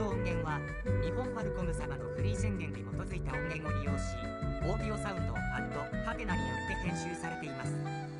の音源は日本ファルコム様のフリー宣言に基づいた音源を利用しオーディオサウンドハテナによって編集されています。